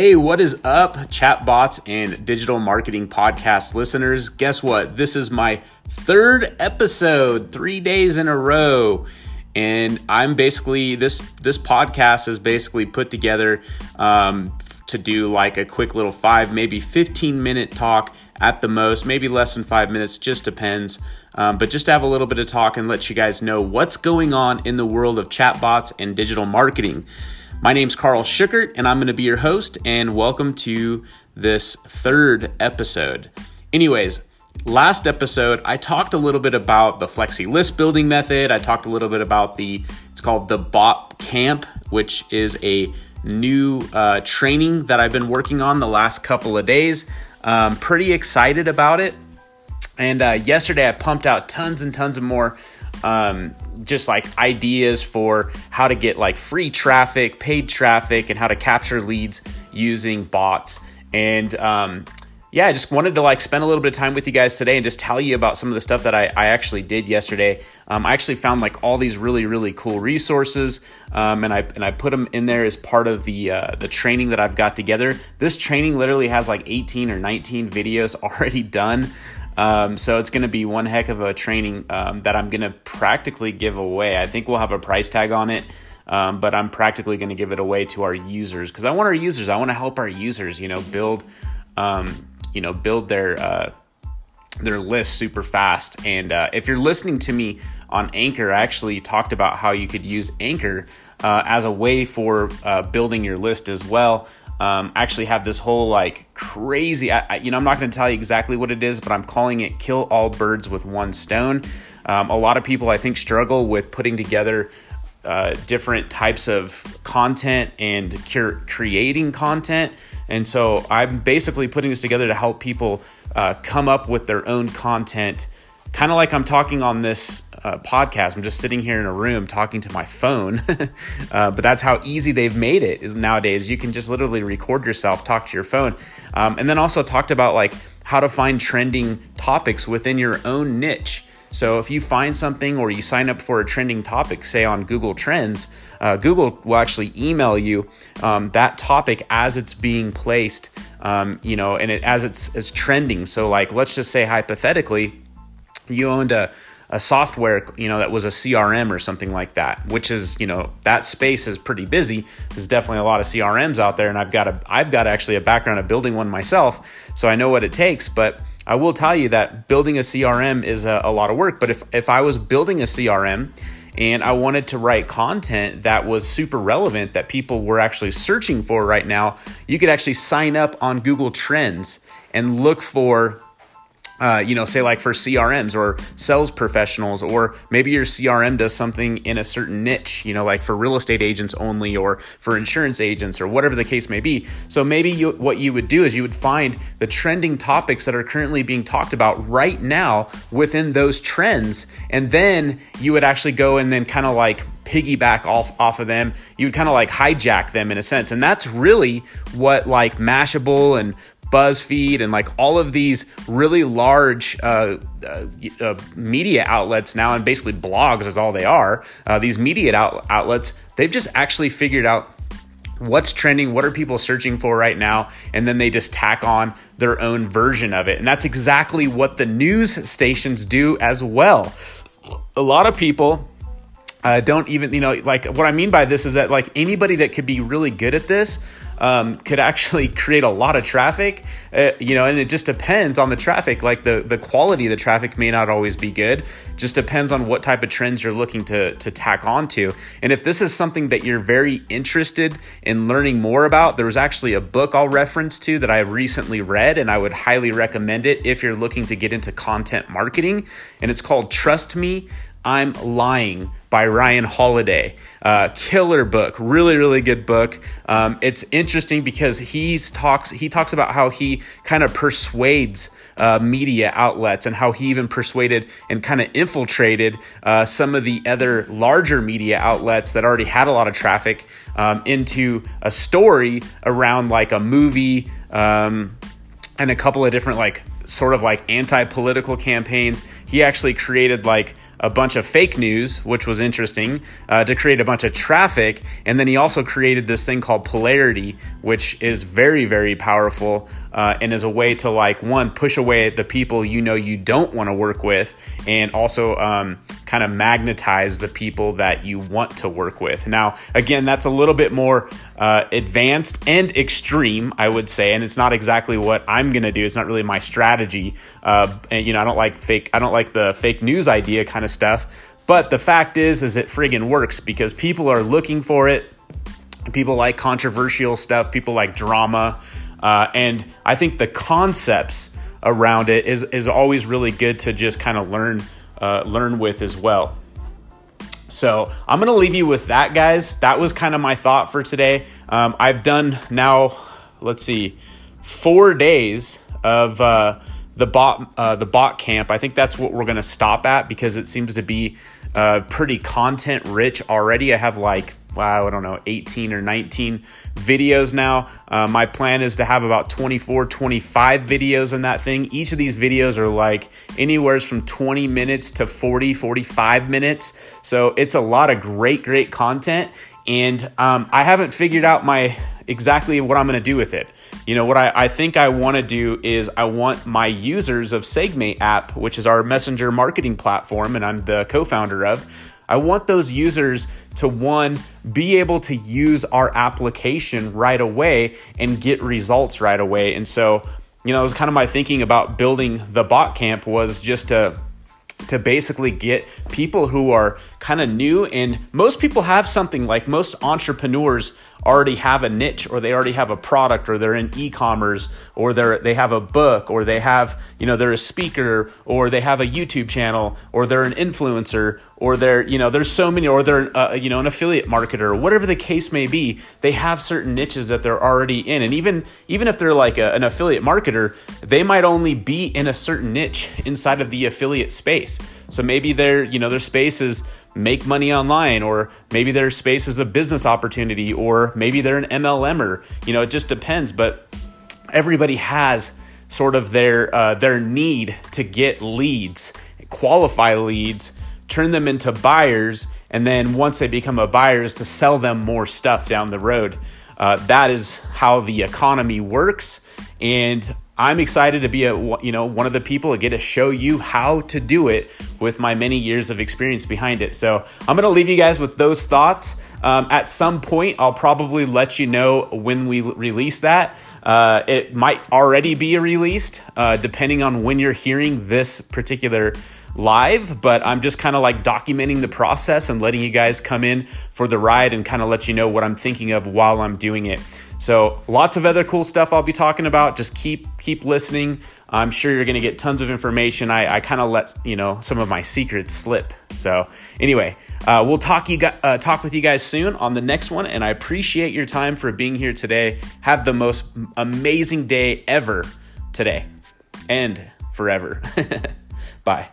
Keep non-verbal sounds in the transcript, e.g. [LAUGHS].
Hey, what is up, chatbots and digital marketing podcast listeners? Guess what? This is my third episode, three days in a row. And I'm basically this this podcast is basically put together um, to do like a quick little five, maybe 15 minute talk at the most, maybe less than five minutes, just depends. Um, but just to have a little bit of talk and let you guys know what's going on in the world of chatbots and digital marketing. My name's Karl Schuckert, and I'm going to be your host, and welcome to this third episode. Anyways, last episode, I talked a little bit about the Flexi list building method. I talked a little bit about the, it's called the Bot Camp, which is a new uh, training that I've been working on the last couple of days. Um, pretty excited about it. And uh, yesterday, I pumped out tons and tons of more um, just like ideas for how to get like free traffic, paid traffic, and how to capture leads using bots. And um, yeah, I just wanted to like spend a little bit of time with you guys today and just tell you about some of the stuff that I, I actually did yesterday. Um, I actually found like all these really really cool resources, um, and I and I put them in there as part of the uh, the training that I've got together. This training literally has like 18 or 19 videos [LAUGHS] already done. Um, so it's going to be one heck of a training um, that I'm going to practically give away. I think we'll have a price tag on it, um, but I'm practically going to give it away to our users because I want our users. I want to help our users, you know, build, um, you know, build their uh, their list super fast. And uh, if you're listening to me on Anchor, I actually talked about how you could use Anchor uh, as a way for uh, building your list as well um, actually have this whole like crazy I, I, you know i'm not going to tell you exactly what it is but i'm calling it kill all birds with one stone. Um, a lot of people i think struggle with putting together uh, different types of content and creating content. And so i'm basically putting this together to help people uh, come up with their own content. Kind of like i'm talking on this uh, podcast. I'm just sitting here in a room talking to my phone. [LAUGHS] uh, but that's how easy they've made it is nowadays. You can just literally record yourself, talk to your phone, um, and then also talked about like how to find trending topics within your own niche. So if you find something or you sign up for a trending topic, say on Google Trends, uh, Google will actually email you um, that topic as it's being placed, um, you know, and it as it's, it's trending. So like, let's just say hypothetically, you owned a a software, you know, that was a CRM or something like that, which is, you know, that space is pretty busy. There's definitely a lot of CRMs out there, and I've got a, I've got actually a background of building one myself, so I know what it takes. But I will tell you that building a CRM is a, a lot of work. But if if I was building a CRM and I wanted to write content that was super relevant that people were actually searching for right now, you could actually sign up on Google Trends and look for uh, you know, say like for CRMs or sales professionals, or maybe your CRM does something in a certain niche, you know, like for real estate agents only or for insurance agents or whatever the case may be. So maybe you, what you would do is you would find the trending topics that are currently being talked about right now within those trends. And then you would actually go and then kind of like piggyback off off of them. You would kind of like hijack them in a sense. And that's really what like Mashable and BuzzFeed and like all of these really large uh, uh, uh, media outlets now, and basically blogs is all they are. Uh, these media out- outlets, they've just actually figured out what's trending, what are people searching for right now, and then they just tack on their own version of it. And that's exactly what the news stations do as well. A lot of people uh, don't even, you know, like what I mean by this is that like anybody that could be really good at this um, could actually [LAUGHS] create a lot of traffic, uh, you know, and it just depends on the traffic. Like the, the quality of the traffic may not always be good, just depends on what type of trends you're looking to, to tack onto. And if this is something that you're very interested in learning more about, there was actually a book I'll reference to that I recently read, and I would highly recommend it if you're looking to get into content marketing. And it's called Trust Me I'm Lying by Ryan Holiday. Uh, killer book, really, really good book. Um, it's interesting because he's talks he talks about how he kind of persuades uh, media outlets and how he even persuaded and kind of infiltrated uh, some of the other larger media outlets that already had a lot of traffic um, into a story around like a movie um, and a couple of different like sort of like anti political campaigns. He actually created like a bunch of fake news, which was interesting, uh, to create a bunch of traffic. And then he also created this thing called polarity, which is very, very powerful uh, and is a way to, like, one, push away the people you know you don't want to work with, and also um, kind of magnetize the people that you want to work with. Now, again, that's a little bit more uh, advanced and extreme, I would say, and it's not exactly what I'm going to do. It's not really my strategy. Uh, and, you know, I don't like fake, I don't like the fake news idea kind of of stuff. But the fact is, is it friggin' works because people are looking for it. People like controversial stuff. People like drama, uh, and I think the concepts around it is is always really good to just kind of learn uh, learn with as well. So I'm gonna leave you with that, guys. That was kind of my thought for today. Um, I've done now, let's see, four days of. Uh, the bot uh, the bot camp. I think that's what we're going to stop at because it seems to be uh, pretty content rich already. I have like wow, I don't know, 18 or 19 videos now. Uh, my plan is to have about 24, 25 videos in that thing. Each of these videos are like anywhere from 20 minutes to 40, 45 minutes. So it's a lot of great, great content. And um, I haven't figured out my exactly what I'm going to do with it. You know, what I, I think I want to do is I want my users of Segmate app, which is our messenger marketing platform, and I'm the co founder of. I want those users to one, be able to use our application right away and get results right away. And so, you know, it was kind of my thinking about building the bot camp was just to to basically get people who are kind of new and most people have something like most entrepreneurs already have a niche or they already have a product or they're in e-commerce or they're they have a book or they have you know they're a speaker or they have a YouTube channel or they're an influencer or they're you know there's so many or they're uh, you know an affiliate marketer whatever the case may be they have certain niches that they're already in. And even even if they're like a, an affiliate marketer they might only be in a certain niche inside of the affiliate space so maybe their you know their space is make money online or maybe their space is a business opportunity or maybe they're an MLMer. You know, it just depends, but everybody has sort of their uh, their need to get leads, qualify leads, turn them into buyers, and then once they become a buyers to sell them more stuff down the road. Uh, that is how the economy works, and I'm excited to be a you know one of the people to get to show you how to do it with my many years of experience behind it. So I'm gonna leave you guys with those thoughts. Um, at some point, I'll probably let you know when we release that. Uh, it might already be released, uh, depending on when you're hearing this particular live, but I'm just kind of like documenting the process and letting you guys come in for the ride and kind of let you know what I'm thinking of while I'm doing it. So lots of other cool stuff I'll be talking about. Just keep keep listening. I'm sure you're to get tons of information. I, I kind of let you know some of my secrets slip. So anyway, uh, we'll talk you uh, talk with you guys soon on the next one. And I appreciate your time for being here today. Have the most amazing day ever today and forever. [LAUGHS] Bye.